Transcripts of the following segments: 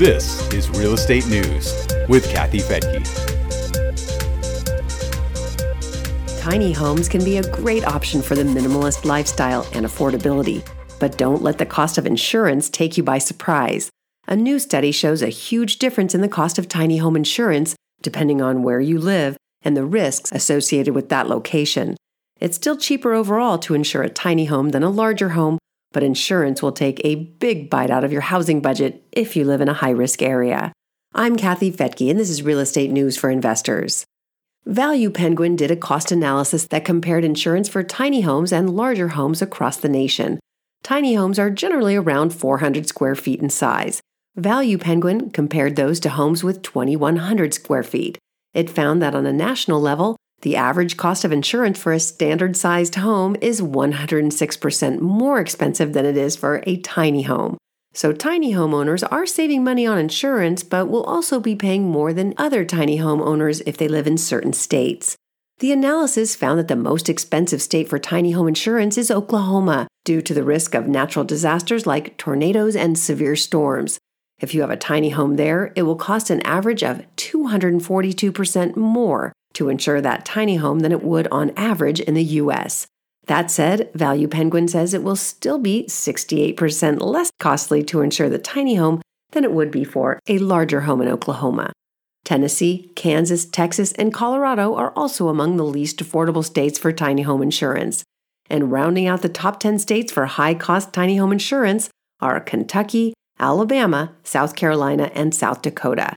This is Real Estate News with Kathy Fettke. Tiny homes can be a great option for the minimalist lifestyle and affordability, but don't let the cost of insurance take you by surprise. A new study shows a huge difference in the cost of tiny home insurance depending on where you live and the risks associated with that location. It's still cheaper overall to insure a tiny home than a larger home, but insurance will take a big bite out of your housing budget if you live in a high risk area. I'm Kathy Fettke, and this is Real Estate News for Investors. Value Penguin did a cost analysis that compared insurance for tiny homes and larger homes across the nation. Tiny homes are generally around 400 square feet in size. Value Penguin compared those to homes with 2,100 square feet. It found that on a national level, the average cost of insurance for a standard sized home is 106% more expensive than it is for a tiny home. So, tiny homeowners are saving money on insurance, but will also be paying more than other tiny homeowners if they live in certain states. The analysis found that the most expensive state for tiny home insurance is Oklahoma, due to the risk of natural disasters like tornadoes and severe storms. If you have a tiny home there, it will cost an average of 242% more to insure that tiny home than it would on average in the US. That said, Value Penguin says it will still be 68% less costly to insure the tiny home than it would be for a larger home in Oklahoma. Tennessee, Kansas, Texas, and Colorado are also among the least affordable states for tiny home insurance. And rounding out the top 10 states for high cost tiny home insurance are Kentucky, Alabama, South Carolina, and South Dakota.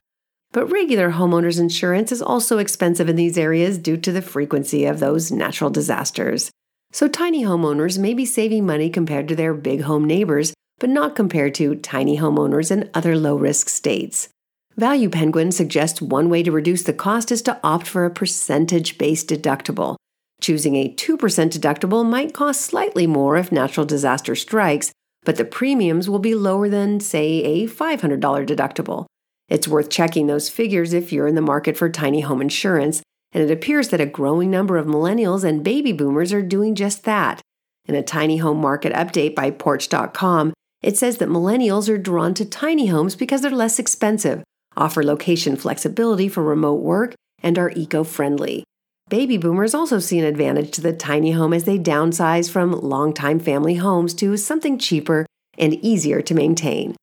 But regular homeowners insurance is also expensive in these areas due to the frequency of those natural disasters. So tiny homeowners may be saving money compared to their big home neighbors, but not compared to tiny homeowners in other low risk states. Value Penguin suggests one way to reduce the cost is to opt for a percentage based deductible. Choosing a 2% deductible might cost slightly more if natural disaster strikes, but the premiums will be lower than, say, a $500 deductible. It's worth checking those figures if you're in the market for tiny home insurance, and it appears that a growing number of millennials and baby boomers are doing just that. In a tiny home market update by Porch.com, it says that millennials are drawn to tiny homes because they're less expensive, offer location flexibility for remote work, and are eco friendly. Baby boomers also see an advantage to the tiny home as they downsize from longtime family homes to something cheaper and easier to maintain.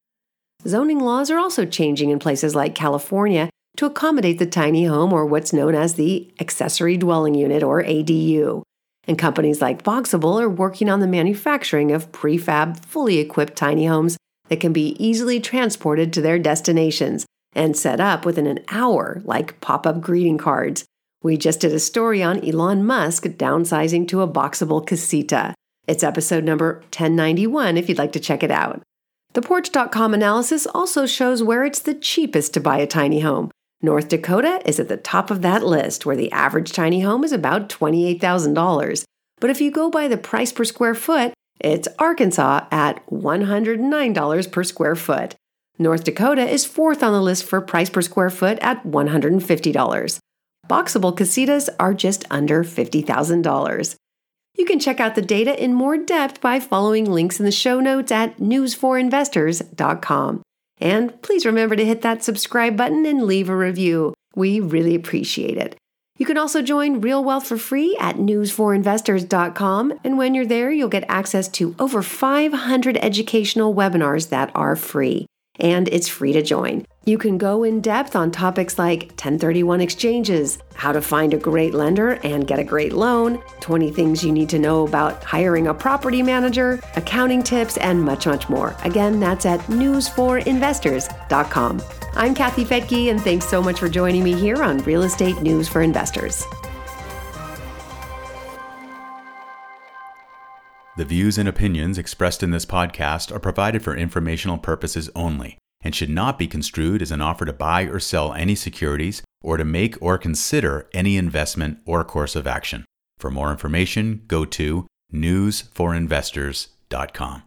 Zoning laws are also changing in places like California to accommodate the tiny home or what's known as the accessory dwelling unit or ADU. And companies like Boxable are working on the manufacturing of prefab, fully equipped tiny homes that can be easily transported to their destinations and set up within an hour, like pop up greeting cards. We just did a story on Elon Musk downsizing to a Boxable casita. It's episode number 1091 if you'd like to check it out. The Porch.com analysis also shows where it's the cheapest to buy a tiny home. North Dakota is at the top of that list, where the average tiny home is about $28,000. But if you go by the price per square foot, it's Arkansas at $109 per square foot. North Dakota is fourth on the list for price per square foot at $150. Boxable casitas are just under $50,000. You can check out the data in more depth by following links in the show notes at newsforinvestors.com. And please remember to hit that subscribe button and leave a review. We really appreciate it. You can also join Real Wealth for free at newsforinvestors.com. And when you're there, you'll get access to over 500 educational webinars that are free and it's free to join. You can go in depth on topics like 1031 exchanges, how to find a great lender and get a great loan, 20 things you need to know about hiring a property manager, accounting tips, and much, much more. Again, that's at newsforinvestors.com. I'm Kathy Fettke, and thanks so much for joining me here on Real Estate News for Investors. The views and opinions expressed in this podcast are provided for informational purposes only and should not be construed as an offer to buy or sell any securities or to make or consider any investment or course of action. For more information, go to newsforinvestors.com.